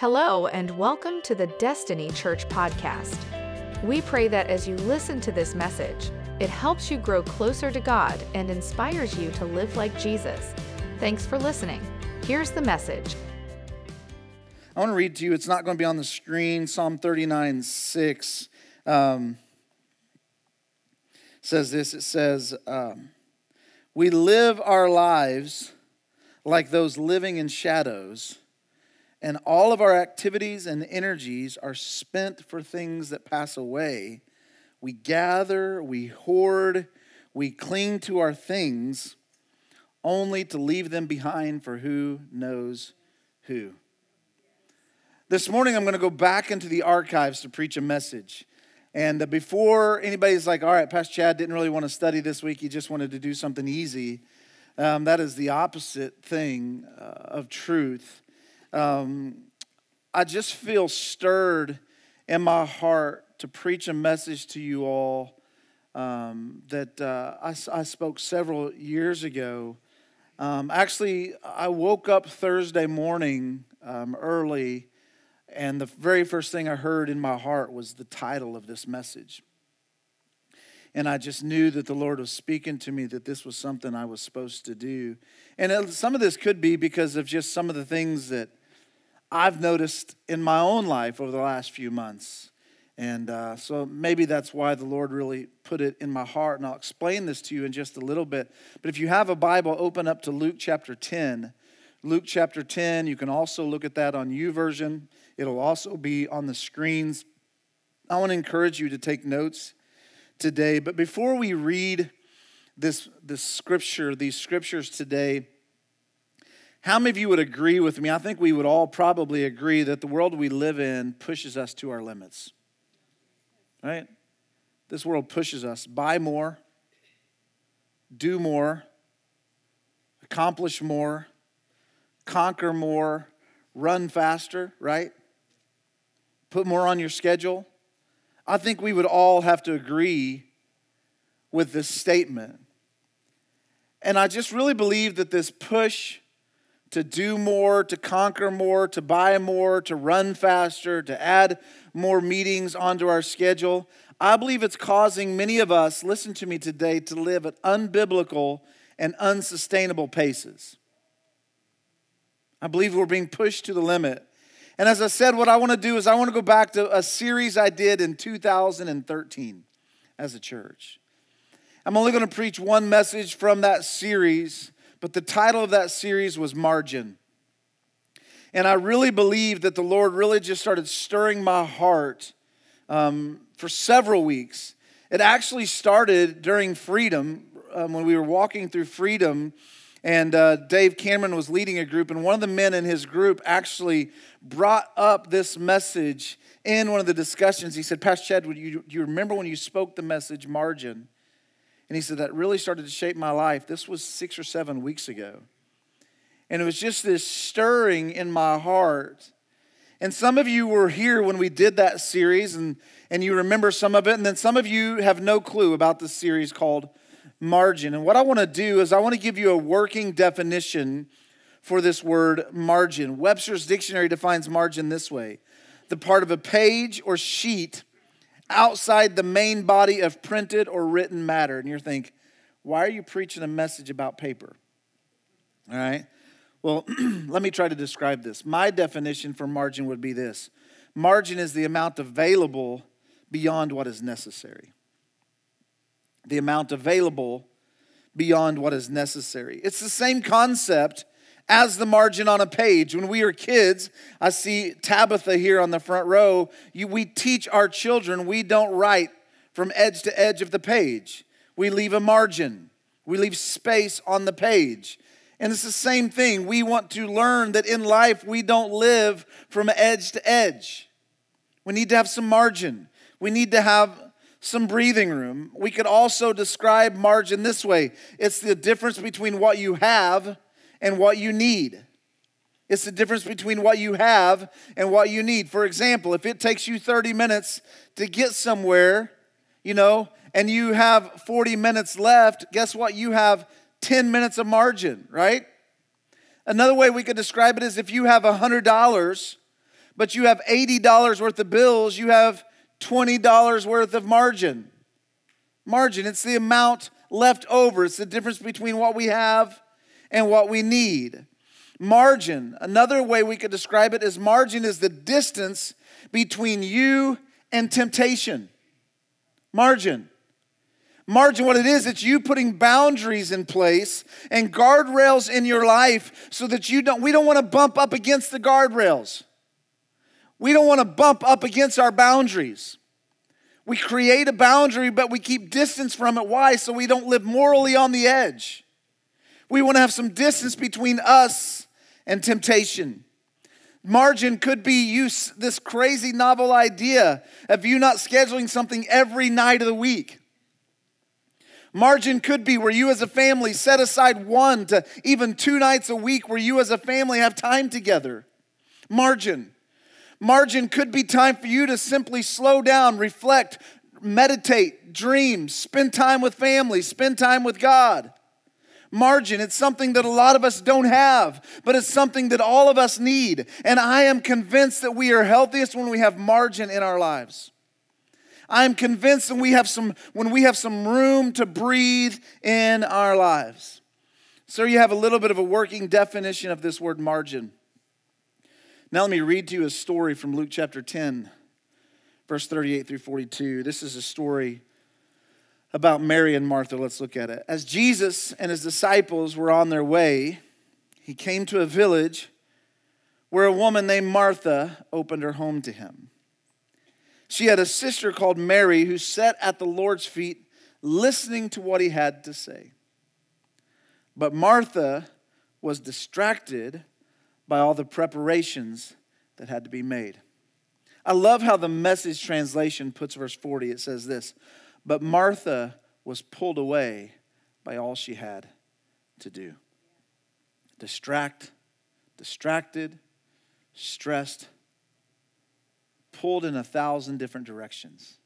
Hello, and welcome to the Destiny Church podcast. We pray that as you listen to this message, it helps you grow closer to God and inspires you to live like Jesus. Thanks for listening. Here's the message. I want to read to you, it's not going to be on the screen, Psalm 39 6 um, says this it says, um, We live our lives like those living in shadows and all of our activities and energies are spent for things that pass away, we gather, we hoard, we cling to our things only to leave them behind for who knows who. This morning, I'm going to go back into the archives to preach a message. And before anybody's like, all right, Pastor Chad didn't really want to study this week, he just wanted to do something easy, um, that is the opposite thing uh, of truth um, I just feel stirred in my heart to preach a message to you all um, that uh, I, I, spoke several years ago. Um, actually, I woke up Thursday morning um, early, and the very first thing I heard in my heart was the title of this message. And I just knew that the Lord was speaking to me that this was something I was supposed to do. And some of this could be because of just some of the things that I've noticed in my own life over the last few months. And uh, so maybe that's why the Lord really put it in my heart. And I'll explain this to you in just a little bit. But if you have a Bible, open up to Luke chapter 10. Luke chapter 10, you can also look at that on YouVersion. It'll also be on the screens. I want to encourage you to take notes today. But before we read this, this scripture, these scriptures today, how many of you would agree with me? I think we would all probably agree that the world we live in pushes us to our limits. Right? This world pushes us. Buy more, do more, accomplish more, conquer more, run faster, right? Put more on your schedule. I think we would all have to agree with this statement. And I just really believe that this push to do more, to conquer more, to buy more, to run faster, to add more meetings onto our schedule. I believe it's causing many of us, listen to me today, to live at unbiblical and unsustainable paces. I believe we're being pushed to the limit. And as I said, what I want to do is I want to go back to a series I did in 2013 as a church. I'm only going to preach one message from that series but the title of that series was Margin. And I really believe that the Lord really just started stirring my heart um, for several weeks. It actually started during Freedom, um, when we were walking through Freedom, and uh, Dave Cameron was leading a group, and one of the men in his group actually brought up this message in one of the discussions. He said, Pastor Chad, you, do you remember when you spoke the message margin? And he said, That really started to shape my life. This was six or seven weeks ago. And it was just this stirring in my heart. And some of you were here when we did that series, and, and you remember some of it. And then some of you have no clue about this series called Margin. And what I want to do is, I want to give you a working definition for this word margin. Webster's dictionary defines margin this way the part of a page or sheet outside the main body of printed or written matter. And you're thinking, why are you preaching a message about paper? All right. Well, let me try to describe this. My definition for margin would be this margin is the amount available beyond what is necessary. The amount available beyond what is necessary. It's the same concept as the margin on a page. When we are kids, I see Tabitha here on the front row. You, we teach our children we don't write from edge to edge of the page, we leave a margin, we leave space on the page. And it's the same thing. We want to learn that in life we don't live from edge to edge. We need to have some margin. We need to have some breathing room. We could also describe margin this way it's the difference between what you have and what you need. It's the difference between what you have and what you need. For example, if it takes you 30 minutes to get somewhere, you know, and you have 40 minutes left, guess what? You have 10 minutes of margin, right? Another way we could describe it is if you have $100, but you have $80 worth of bills, you have $20 worth of margin. Margin, it's the amount left over, it's the difference between what we have and what we need. Margin, another way we could describe it is margin is the distance between you and temptation. Margin. Margin, what it is, it's you putting boundaries in place and guardrails in your life so that you don't, we don't want to bump up against the guardrails. We don't want to bump up against our boundaries. We create a boundary, but we keep distance from it. Why? So we don't live morally on the edge. We want to have some distance between us and temptation. Margin could be you, this crazy novel idea of you not scheduling something every night of the week. Margin could be where you as a family set aside one to even two nights a week where you as a family have time together. Margin. Margin could be time for you to simply slow down, reflect, meditate, dream, spend time with family, spend time with God. Margin, it's something that a lot of us don't have, but it's something that all of us need. And I am convinced that we are healthiest when we have margin in our lives. I'm convinced when we have some when we have some room to breathe in our lives. So you have a little bit of a working definition of this word margin. Now let me read to you a story from Luke chapter 10, verse 38 through 42. This is a story about Mary and Martha. Let's look at it. As Jesus and his disciples were on their way, he came to a village where a woman named Martha opened her home to him. She had a sister called Mary who sat at the Lord's feet listening to what he had to say. But Martha was distracted by all the preparations that had to be made. I love how the message translation puts verse 40. It says this But Martha was pulled away by all she had to do. Distract, distracted, stressed, pulled in a thousand different directions.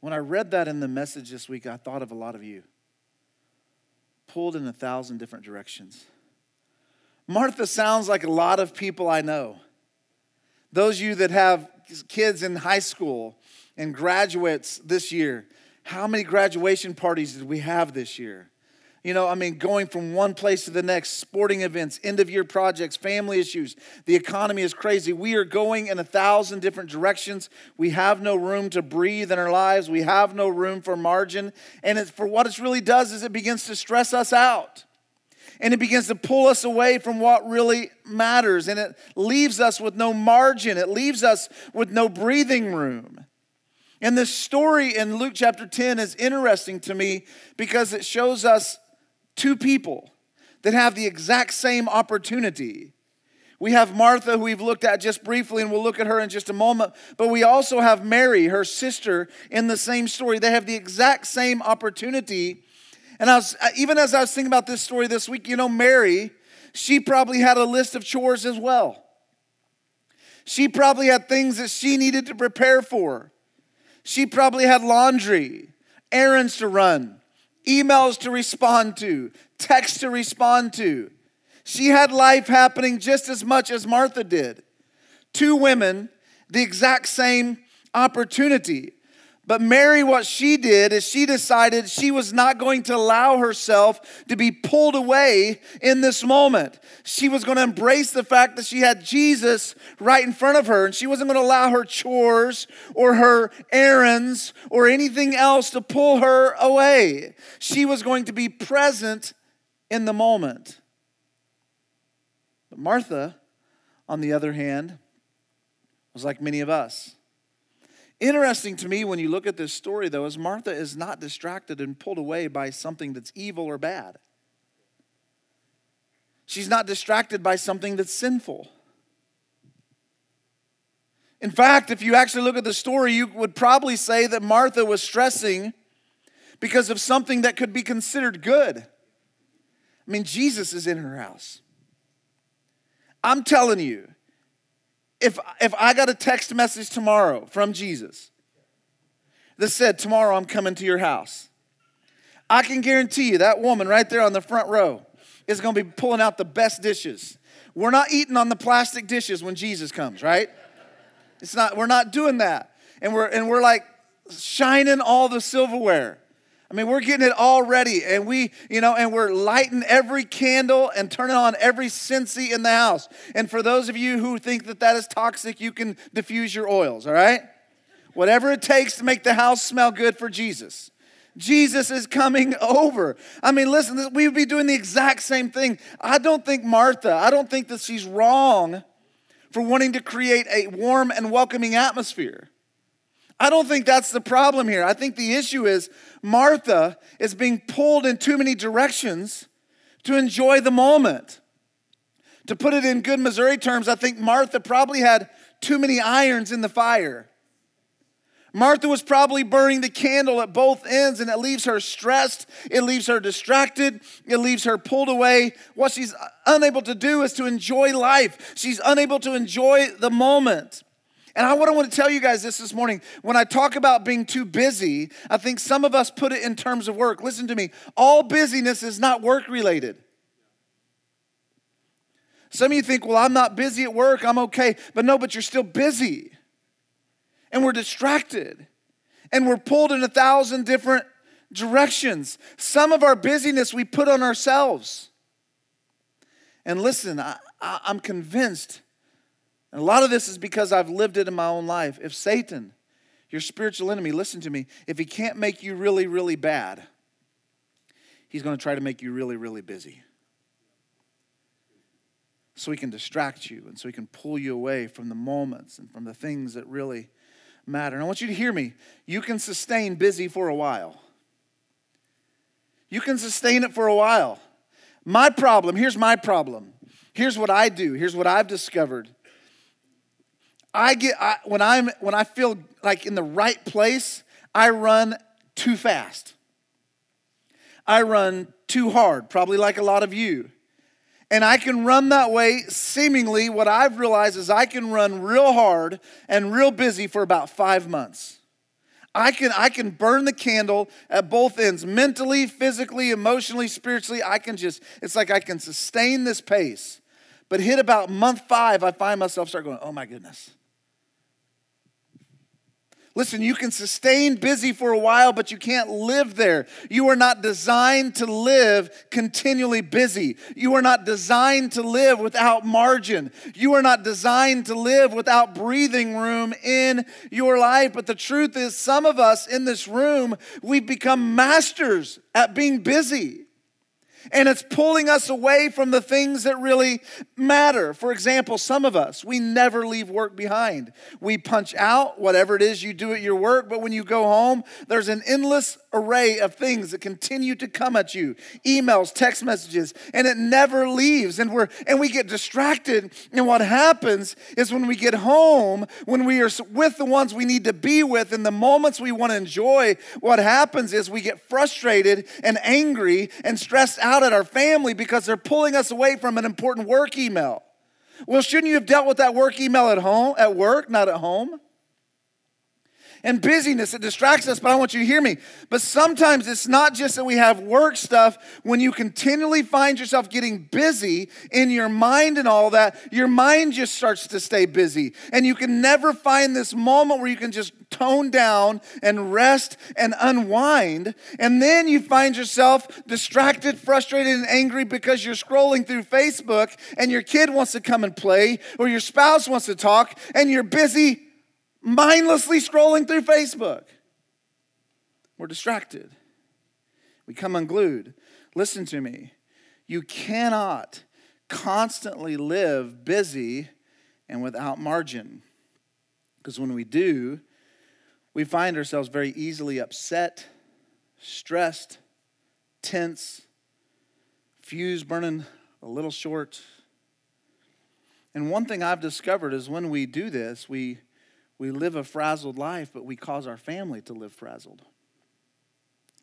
When I read that in the message this week, I thought of a lot of you. Pulled in a thousand different directions. Martha sounds like a lot of people I know. Those of you that have kids in high school and graduates this year, how many graduation parties did we have this year? You know, I mean, going from one place to the next, sporting events, end of year projects, family issues. The economy is crazy. We are going in a thousand different directions. We have no room to breathe in our lives. We have no room for margin. And it's, for what it really does is it begins to stress us out. And it begins to pull us away from what really matters. And it leaves us with no margin, it leaves us with no breathing room. And this story in Luke chapter 10 is interesting to me because it shows us two people that have the exact same opportunity. We have Martha, who we've looked at just briefly, and we'll look at her in just a moment. But we also have Mary, her sister, in the same story. They have the exact same opportunity. And I was, even as I was thinking about this story this week, you know, Mary, she probably had a list of chores as well. She probably had things that she needed to prepare for. She probably had laundry, errands to run, emails to respond to, texts to respond to. She had life happening just as much as Martha did. Two women, the exact same opportunity. But Mary, what she did is she decided she was not going to allow herself to be pulled away in this moment. She was going to embrace the fact that she had Jesus right in front of her, and she wasn't going to allow her chores or her errands or anything else to pull her away. She was going to be present in the moment. But Martha, on the other hand, was like many of us. Interesting to me when you look at this story, though, is Martha is not distracted and pulled away by something that's evil or bad. She's not distracted by something that's sinful. In fact, if you actually look at the story, you would probably say that Martha was stressing because of something that could be considered good. I mean, Jesus is in her house. I'm telling you, if, if I got a text message tomorrow from Jesus that said, Tomorrow I'm coming to your house, I can guarantee you that woman right there on the front row is to be pulling out the best dishes. We're not eating on the plastic dishes when Jesus comes, right? It's not, we're not doing that. And we're, and we're like shining all the silverware. I mean, we're getting it all ready, and we, you know, and we're lighting every candle and turning on every Scentsy in the house. And for those of you who think that that is toxic, you can diffuse your oils, all right? Whatever it takes to make the house smell good for Jesus. Jesus is coming over. I mean, listen, we would be doing the exact same thing. I don't think Martha, I don't think that she's wrong for wanting to create a warm and welcoming atmosphere. I don't think that's the problem here. I think the issue is Martha is being pulled in too many directions to enjoy the moment. To put it in good Missouri terms, I think Martha probably had too many irons in the fire. Martha was probably burning the candle at both ends, and it leaves her stressed. It leaves her distracted. It leaves her pulled away. What she's unable to do is to enjoy life. She's unable to enjoy the moment. And I want to tell you guys this this morning. When I talk about being too busy, I think some of us put it in terms of work. Listen to me. All busyness is not work related. Some of you think, well, I'm not busy at work, I'm okay. But no, but you're still busy and we're distracted and we're pulled in a thousand different directions. Some of our busyness we put on ourselves. And listen, I, am convinced, and a lot of this is because I've lived it in my own life. If Satan, your spiritual enemy, listen to me, if he can't make you really, really bad, he's going to try to make you really, really busy. So he can distract you and so he can pull you away from the moments and from the things that really matter. And I want you to hear me. You can sustain busy for a while. You can sustain it for a while. My problem, here's my problem. Here's what I do. Here's what I've discovered. I get I, when I'm when I feel like in the right place, I run too fast. I run too hard, probably like a lot of you. And I can run that way seemingly. What I've realized is I can run real hard and real busy for about five months. I can, I can burn the candle at both ends, mentally, physically, emotionally, spiritually. I can just, it's like I can sustain this pace. But hit about month five, I find myself start going, oh my goodness. Listen, you can sustain busy for a while, but you can't live there. You are not designed to live continually busy. You are not designed to live without margin. You are not designed to live without breathing room in your life. But the truth is, some of us in this room, we've become masters at being busy and it's pulling us away from the things that really matter. For example, some of us, we never leave work behind. We punch out whatever it is you do at your work, but when you go home, there's an endless array of things that continue to come at you emails, text messages, and it never leaves. And, we're, and we get distracted. And what happens is when we get home, when we are with the ones we need to be with, in the moments we want to enjoy, what happens is we get frustrated and angry and stressed out out at our family because they're pulling us away from an important work email. Well, shouldn't you have dealt with that work email at home, at work, not at home? And busyness. It distracts us, but I want you to hear me. But sometimes it's not just that we have work stuff. When you continually find yourself getting busy in your mind and all that, your mind just starts to stay busy. And you can never find this moment where you can just tone down and rest and unwind. And then you find yourself distracted, frustrated, and angry because you're scrolling through Facebook and your kid wants to come and play or your spouse wants to talk and you're busy mindlessly scrolling through Facebook. We're distracted. We come unglued. Listen to me. You cannot constantly live busy and without margin. Because when we do, we find ourselves very easily upset, stressed, tense, fuse burning a little short. And one thing I've discovered is when we do this, we we live a frazzled life, but we cause our family to live frazzled.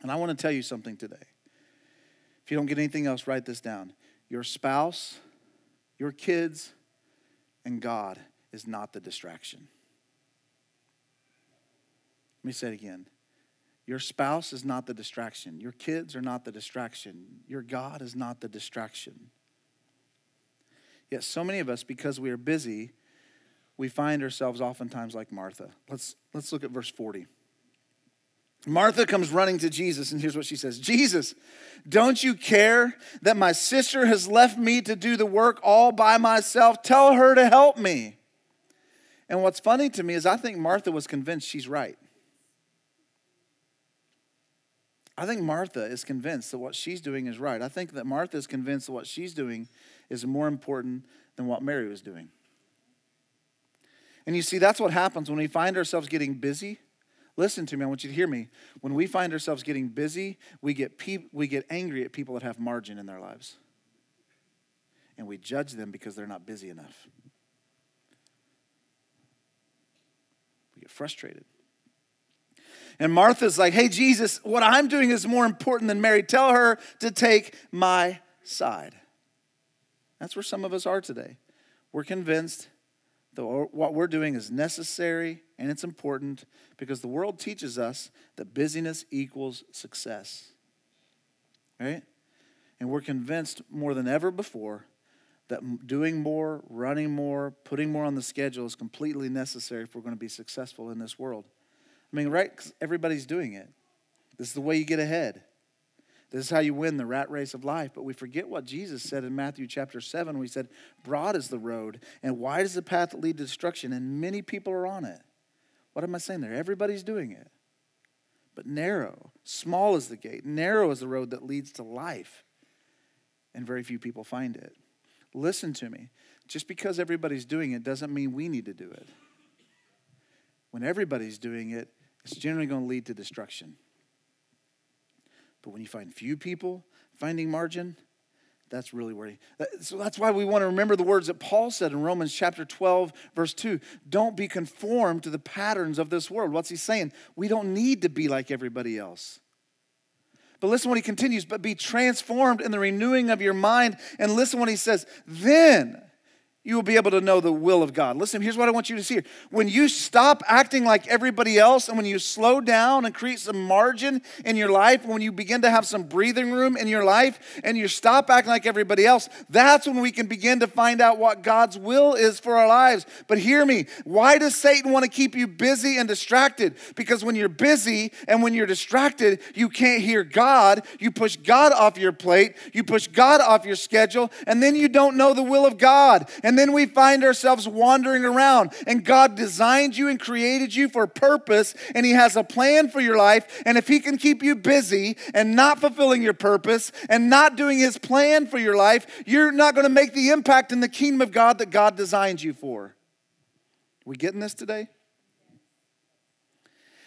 And I want to tell you something today. If you don't get anything else, write this down. Your spouse, your kids, and God is not the distraction. Let me say it again. Your spouse is not the distraction. Your kids are not the distraction. Your God is not the distraction. Yet, so many of us, because we are busy, we find ourselves oftentimes like Martha. Let's, let's look at verse 40. Martha comes running to Jesus, and here's what she says Jesus, don't you care that my sister has left me to do the work all by myself? Tell her to help me. And what's funny to me is I think Martha was convinced she's right. I think Martha is convinced that what she's doing is right. I think that Martha is convinced that what she's doing is more important than what Mary was doing. And you see, that's what happens when we find ourselves getting busy Listen to me, I want you to hear me. When we find ourselves getting busy, we get, pe- we get angry at people that have margin in their lives. And we judge them because they're not busy enough. We get frustrated. And Martha's like, hey, Jesus, what I'm doing is more important than Mary. Tell her to take my side. That's where some of us are today. We're convinced that what we're doing is necessary and it's important because the world teaches us that busyness equals success. Right? And we're convinced more than ever before that doing more, running more, putting more on the schedule is completely necessary if we're going to be successful in this world. I mean, right? Everybody's doing it. This is the way you get ahead. This is how you win the rat race of life. But we forget what Jesus said in Matthew chapter 7, We said, Broad is the road, and wide is the path that leads to destruction, and many people are on it. What am I saying there? Everybody's doing it. But narrow, small is the gate, narrow is the road that leads to life, and very few people find it. Listen to me. Just because everybody's doing it doesn't mean we need to do it. When everybody's doing it, it's generally going to lead to destruction. But when you find few people finding margin, that's really where he, so that's why we want to remember the words that Paul said in Romans chapter 12, verse 2. Don't be conformed to the patterns of this world. What's he saying? We don't need to be like everybody else. But listen when he continues, but be transformed in the renewing of your mind. And listen when he says, then you will be able to know the will of God. Listen, here's what I want you to see here. When you stop acting like everybody else and when you slow down and create some margin in your life, when you begin to have some breathing room in your life and you stop acting like everybody else, that's when we can begin to find out what God's will is for our lives. But hear me, why does Satan want to keep you busy and distracted? Because when you're busy and when you're distracted, you can't hear God. You push God off your plate, you push God off your schedule, and then you don't know the will of God. And then we find ourselves wandering around. And God designed you and created you for purpose, and He has a plan for your life. And if He can keep you busy and not fulfilling your purpose and not doing His plan for your life, you're not going to make the impact in the kingdom of God that God designed you for. We getting this today?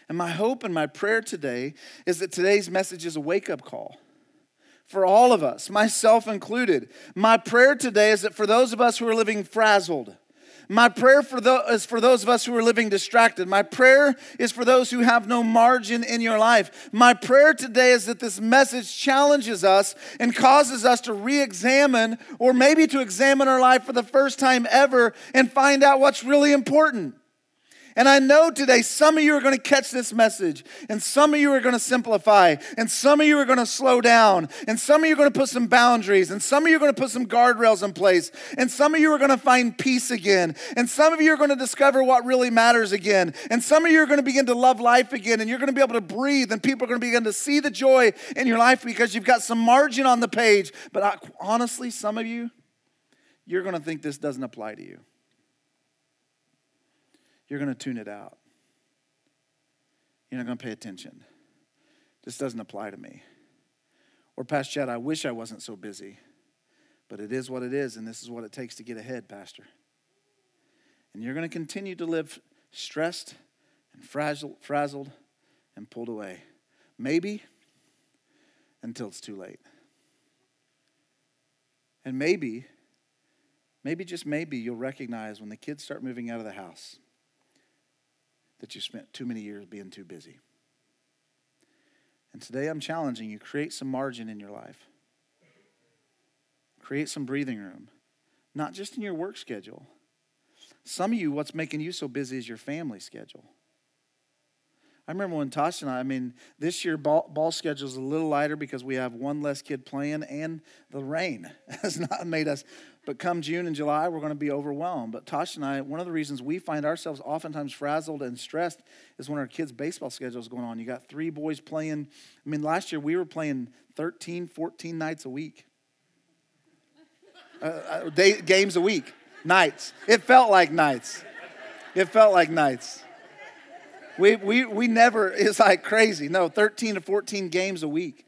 And my hope and my prayer today is that today's message is a wake up call for all of us, myself included. My prayer today is that for those of us who are living frazzled, my prayer for the, is for those of us who are living distracted. My prayer is for those who have no margin in your life. My prayer today is that this message challenges us and causes us to re examine or maybe to examine our life for the first time ever and find out what's really important. And I know today some of you are going to catch this message, and some of you are going to simplify, and some of you are going to slow down, and some of you are going to put some boundaries, and some of you are going to put some guardrails in place, and some of you are going to find peace again, and some of you are going to discover what really matters again, and some of you are going to begin to love life again, and you're going to be able to breathe, and people are going to begin to see the joy in your life because you've got some margin on the page. But I, honestly, some of you, you're going to think this doesn't apply to you you're going to tune it out. You're not going to pay attention. This doesn't apply to me. Or, Pastor Chad, I wish I wasn't so busy, but it is what it is, and this is what it takes to get ahead, Pastor. And you're going to continue to live stressed and frazzled, frazzled and pulled away. Maybe until it's too late. And maybe, maybe just maybe, you'll recognize when the kids start moving out of the house that you spent too many years being too busy. And today I'm challenging you create some margin in your life. Create some breathing room, not just in your work schedule. Some of you, what's making you so busy is your family schedule. I remember when Tasha and I, I mean, this year ball, ball schedule is a little lighter because we have one less kid playing, and the rain has not made us But come June and July, we're going to be overwhelmed. But Tasha and I, one of the reasons we find ourselves oftentimes frazzled and stressed is when our kids' baseball schedule is going on. You got three boys playing. I mean, last year we were playing 13, 14 nights a week. Uh, uh, day, games a week, nights. It felt like nights. It felt like nights. We, we, we never, it's like crazy. No, 13 to 14 games a week.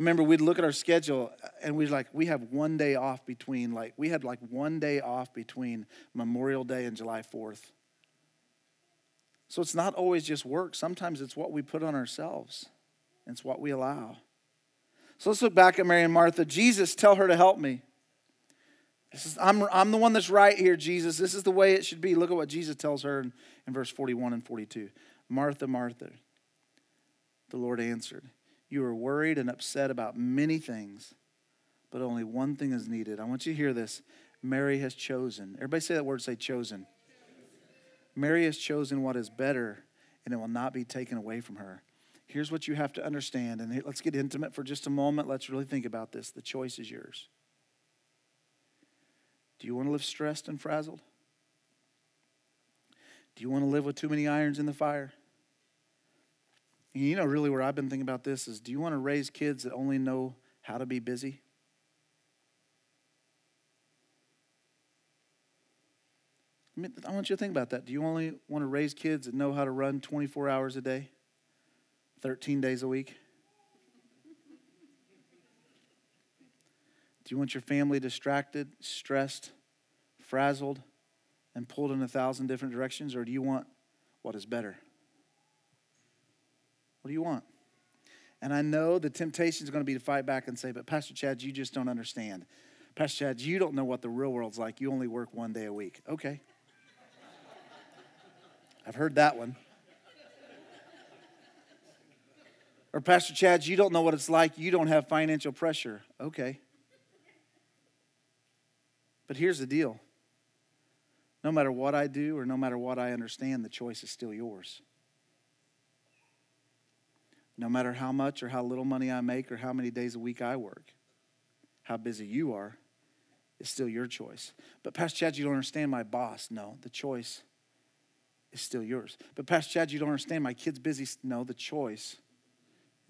Remember we'd look at our schedule uh, and we'd like, we have one day off between, like, we had like one day off between Memorial Day and July 4th. So it's not always just work. Sometimes it's what we put on ourselves, it's what we allow. So let's look back at Mary and Martha. Jesus, tell her to help me. Is, I'm, I'm the one that's right here, Jesus. This is the way it should be. Look at what Jesus tells her in, in verse 41 and 42. Martha, Martha, the Lord answered. You are worried and upset about many things, but only one thing is needed. I want you to hear this. Mary has chosen. Everybody say that word, say chosen. Mary has chosen what is better, and it will not be taken away from her. Here's what you have to understand, and let's get intimate for just a moment. Let's really think about this. The choice is yours. Do you want to live stressed and frazzled? Do you want to live with too many irons in the fire? And you know, really, where I've been thinking about this is do you want to raise kids that only know how to be busy? I, mean, I want you to think about that. Do you only want to raise kids that know how to run 24 hours a day, 13 days a week? Do you want your family distracted, stressed, frazzled, and pulled in a thousand different directions? Or do you want what is better? What do you want? And I know the temptation is going to be to fight back and say, but Pastor Chad, you just don't understand. Pastor Chad, you don't know what the real world's like. You only work one day a week. Okay. I've heard that one. Or, Pastor Chad, you don't know what it's like. You don't have financial pressure. Okay. But here's the deal no matter what I do or no matter what I understand, the choice is still yours. No matter how much or how little money I make or how many days a week I work, how busy you are, it's still your choice. But Pastor Chad, you don't understand my boss. No, the choice is still yours. But Pastor Chad, you don't understand my kid's busy. No, the choice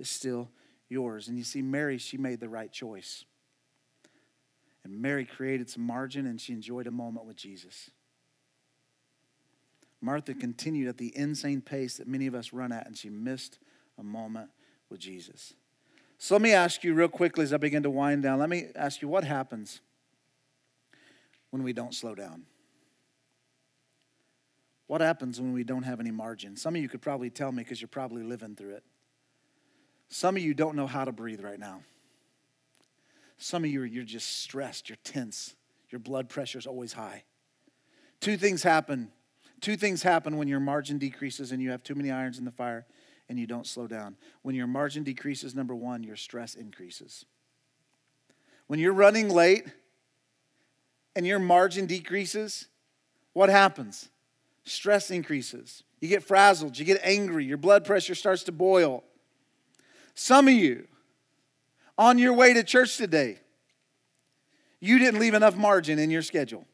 is still yours. And you see, Mary, she made the right choice. And Mary created some margin and she enjoyed a moment with Jesus. Martha continued at the insane pace that many of us run at, and she missed a moment with Jesus. So let me ask you real quickly as I begin to wind down, let me ask you what happens when we don't slow down? What happens when we don't have any margin? Some of you could probably tell me because you're probably living through it. Some of you don't know how to breathe right now. Some of you, you're just stressed, you're tense, your blood pressure is always high. Two things happen. Two things happen when your margin decreases and you have too many irons in the fire and you don't slow down. When your margin decreases, number one, your stress increases. When you're running late and your margin decreases, what happens? Stress increases. You get frazzled, you get angry, your blood pressure starts to boil. Some of you, on your way to church today, you didn't leave enough margin in your schedule,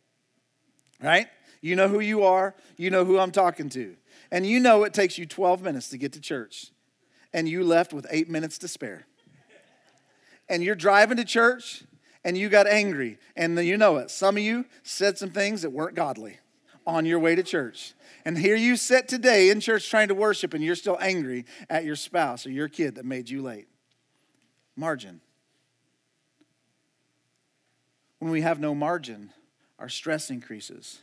right? You know who you are, you know who I'm talking to and you know it takes you 12 minutes to get to church, and you left with eight minutes to spare. And you're driving to church, and you got angry, and you know it. Some of you said some things that weren't godly on your way to church. And here you sit today in church trying to worship, and you're still angry at your spouse or your kid that made you late. Margin. When we have no margin, our stress increases.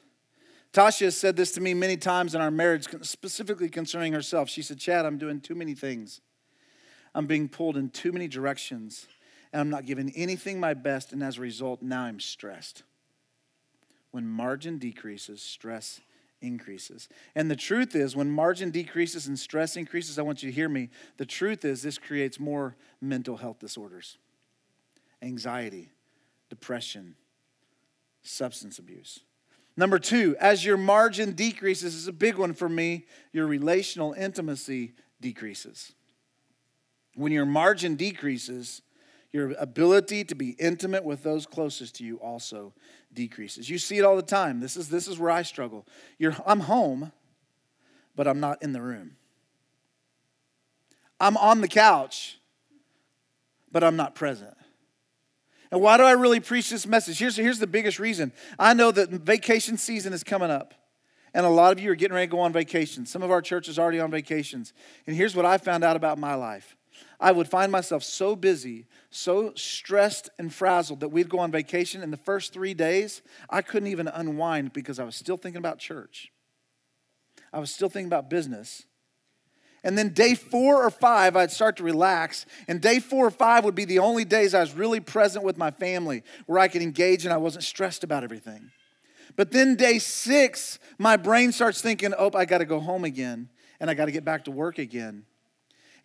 Tasha has said this to me many times in our marriage, specifically concerning herself. She said, Chad, I'm doing too many things. I'm being pulled in too many directions, and I'm not giving anything my best, and as a result, now I'm stressed. When margin decreases, stress increases. And the truth is, when margin decreases and stress increases, I want you to hear me. The truth is, this creates more mental health disorders, anxiety, depression, substance abuse. Number two, as your margin decreases, is a big one for me, your relational intimacy decreases. When your margin decreases, Your ability to be intimate with those closest to you also decreases. You see it all the time. This is, this is where I struggle. You're, I'm home, but I'm not in the room. I'm on the couch, but I'm not present. And why do I really preach this message? Here's, here's the biggest reason. I know that vacation season is coming up. And a lot of you are getting ready to go on vacation. Some of our churches are already on vacations. And here's what I found out about my life. I would find myself so busy, so stressed and frazzled that we'd go on vacation. In the first three days, I couldn't even unwind because I was still thinking about church. I was still thinking about business. And then day four or five, I'd start to relax. And day four or five would be the only days I was really present with my family where I could engage and I wasn't stressed about everything. But then day six, my brain starts thinking, oh, I got to go home again and I got to get back to work again.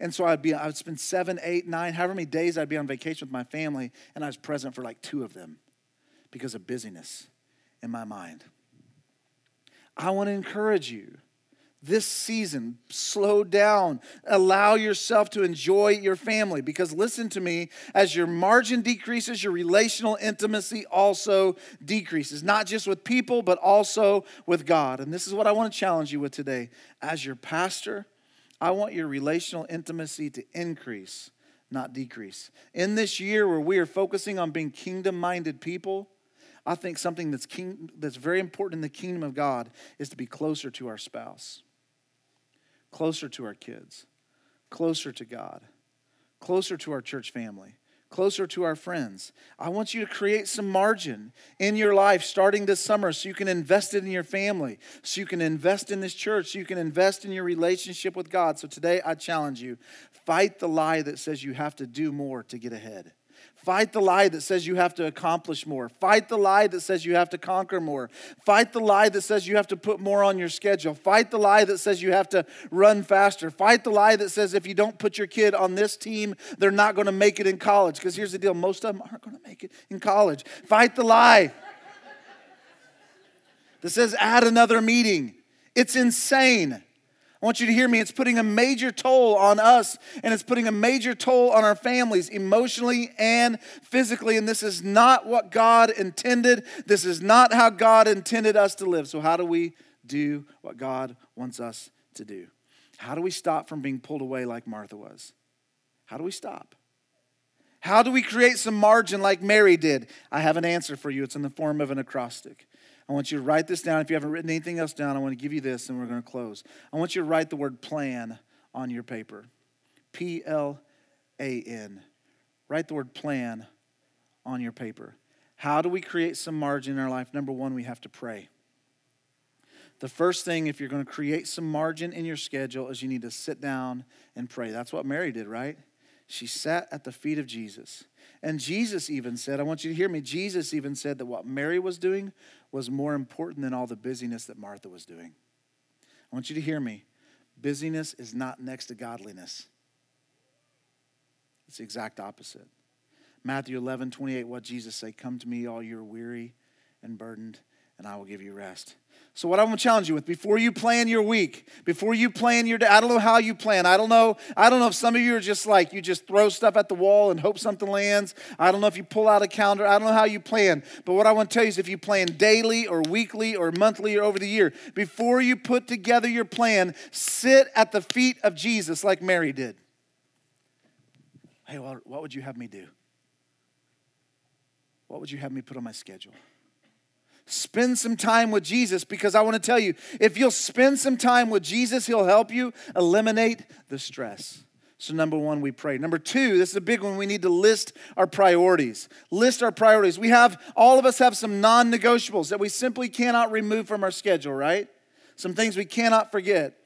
And so I'd be, I would spend seven, eight, nine, however many days I'd be on vacation with my family, and I was present for like two of them because of busyness in my mind. I want to encourage you this season, slow down. Allow yourself to enjoy your family because listen to me, as your margin decreases, your relational intimacy also decreases, not just with people, but also with God. And this is what I want to challenge you with today. As your pastor, I want your relational intimacy to increase, not decrease. In this year where we are focusing on being kingdom minded people, I think something that's, king, that's very important in the kingdom of God is to be closer to our spouse closer to our kids, closer to God, closer to our church family, closer to our friends. I want you to create some margin in your life starting this summer so you can invest it in your family, so you can invest in this church, so you can invest in your relationship with God. So today I challenge you fight the lie that says you have to do more to get ahead. Fight the lie that says you have to accomplish more. Fight the lie that says you have to conquer more. Fight the lie that says you have to put more on your schedule. Fight the lie that says you have to run faster. Fight the lie that says if you don't put your kid on this team, they're not going to make it in college. Because here's the deal most of them aren't going to make it in college. Fight the lie that says add another meeting. It's insane. I want you to hear me. It's putting a major toll on us and it's putting a major toll on our families emotionally and physically. And this is not what God intended. This is not how God intended us to live. So, how do we do what God wants us to do? How do we stop from being pulled away like Martha was? How do we stop? How do we create some margin like Mary did? I have an answer for you. It's in the form of an acrostic. I want you to write this down. If you haven't written anything else down, I want to give you this and we're going to close. I want you to write the word plan on your paper P L A N. Write the word plan on your paper. How do we create some margin in our life? Number one, we have to pray. The first thing, if you're going to create some margin in your schedule, is you need to sit down and pray. That's what Mary did, right? She sat at the feet of Jesus. And Jesus even said, I want you to hear me, Jesus even said that what Mary was doing was more important than all the busyness that Martha was doing. I want you to hear me. Busyness is not next to godliness, it's the exact opposite. Matthew 11, 28, what Jesus say? Come to me, all you're weary and burdened, and I will give you rest. So, what I want to challenge you with before you plan your week, before you plan your day, I don't know how you plan. I don't know. I don't know if some of you are just like you just throw stuff at the wall and hope something lands. I don't know if you pull out a calendar. I don't know how you plan. But what I want to tell you is if you plan daily or weekly or monthly or over the year, before you put together your plan, sit at the feet of Jesus like Mary did. Hey, what would you have me do? What would you have me put on my schedule? Spend some time with Jesus because I want to tell you if you'll spend some time with Jesus, He'll help you eliminate the stress. So, number one, we pray. Number two, this is a big one. We need to list our priorities. List our priorities. We have, all of us have some non negotiables that we simply cannot remove from our schedule, right? Some things we cannot forget.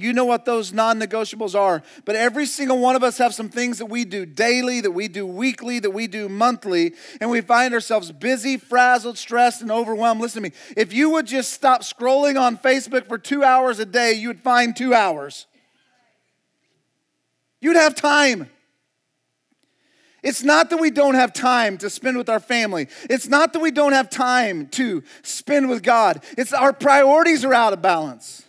You know what those non negotiables are. But every single one of us have some things that we do daily, that we do weekly, that we do monthly, and we find ourselves busy, frazzled, stressed, and overwhelmed. Listen to me. If you would just stop scrolling on Facebook for two hours a day, you would find two hours. You'd have time. It's not that we don't have time to spend with our family. It's not that we don't have time to spend with God. It's our priorities are out of balance.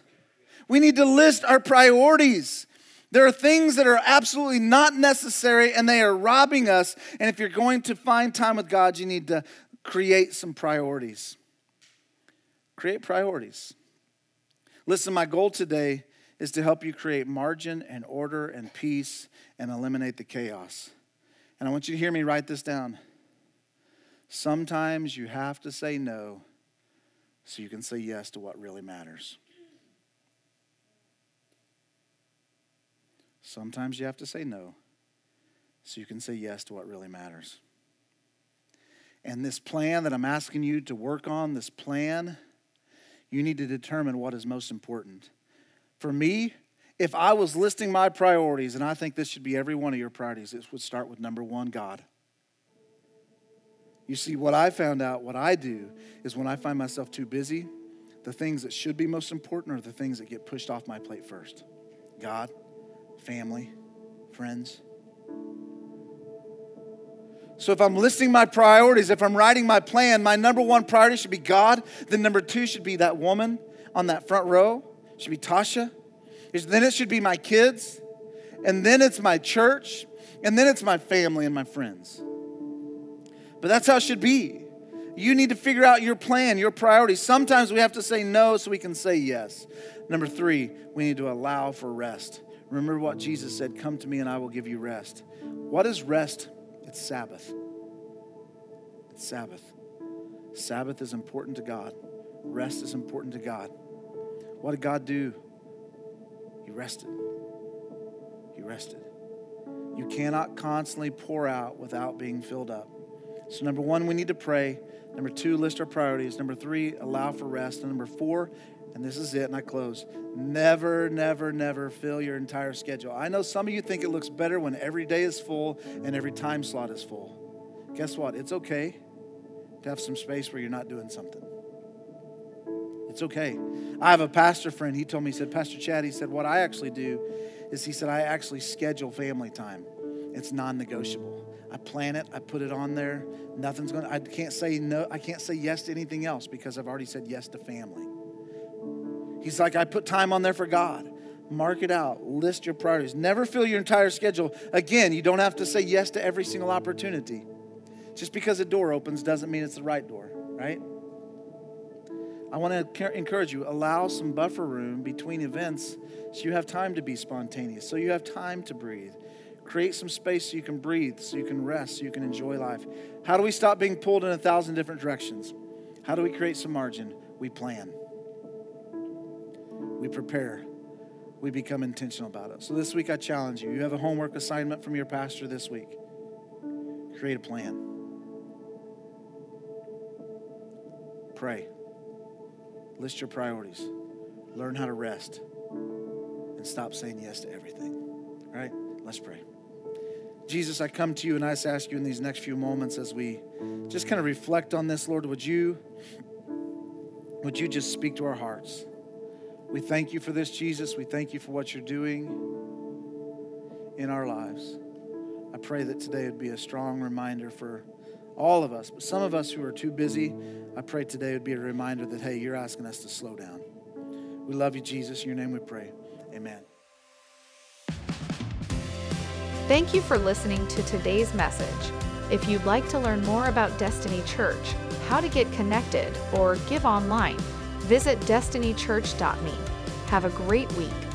We need to list our priorities. There are things that are absolutely not necessary and they are robbing us. And if you're going to find time with God, you need to create some priorities. Create priorities. Listen, my goal today is to help you create margin and order and peace and eliminate the chaos. And I want you to hear me write this down. Sometimes you have to say no so you can say yes to what really matters. Sometimes you have to say no so you can say yes to what really matters. And this plan that I'm asking you to work on, this plan, you need to determine what is most important. For me, if I was listing my priorities, and I think this should be every one of your priorities, it would start with number one God. You see, what I found out, what I do, is when I find myself too busy, the things that should be most important are the things that get pushed off my plate first God, family, friends. So if I'm listing my priorities, if I'm writing my plan, my number one priority should be God. Then number two should be that woman on that front row, should be Tasha. Then it should be my kids. And then it's my church. And then it's my family and my friends. But that's how it should be. You need to figure out your plan, your priorities. Sometimes we have to say no so we can say yes. Number three, we need to allow for rest. Remember what Jesus said Come to me and I will give you rest. What is rest? It's Sabbath. It's Sabbath. Sabbath is important to God, rest is important to God. What did God do? He rested. He rested. You cannot constantly pour out without being filled up. So, number one, we need to pray. Number two, list our priorities. Number three, allow for rest. And number four, and this is it, and I close. Never, never, never fill your entire schedule. I know some of you think it looks better when every day is full and every time slot is full. Guess what? It's okay to have some space where you're not doing something. It's okay. I have a pastor friend. He told me, he said, Pastor Chad, he said, what I actually do is he said, I actually schedule family time. It's non negotiable. I plan it, I put it on there. Nothing's going to, I can't say no, I can't say yes to anything else because I've already said yes to family. He's like, I put time on there for God. Mark it out. List your priorities. Never fill your entire schedule. Again, you don't have to say yes to every single opportunity. Just because a door opens doesn't mean it's the right door, right? I want to encourage you allow some buffer room between events so you have time to be spontaneous, so you have time to breathe. Create some space so you can breathe, so you can rest, so you can enjoy life. How do we stop being pulled in a thousand different directions? How do we create some margin? We plan we prepare, we become intentional about it. So this week I challenge you. You have a homework assignment from your pastor this week. Create a plan. Pray. List your priorities. Learn how to rest. And stop saying yes to everything. All right? Let's pray. Jesus, I come to you and I just ask you in these next few moments as we just kind of reflect on this, Lord, would you would you just speak to our hearts? We thank you for this, Jesus. We thank you for what you're doing in our lives. I pray that today would be a strong reminder for all of us, but some of us who are too busy, I pray today would be a reminder that, hey, you're asking us to slow down. We love you, Jesus. In your name we pray. Amen. Thank you for listening to today's message. If you'd like to learn more about Destiny Church, how to get connected, or give online, visit destinychurch.me. Have a great week.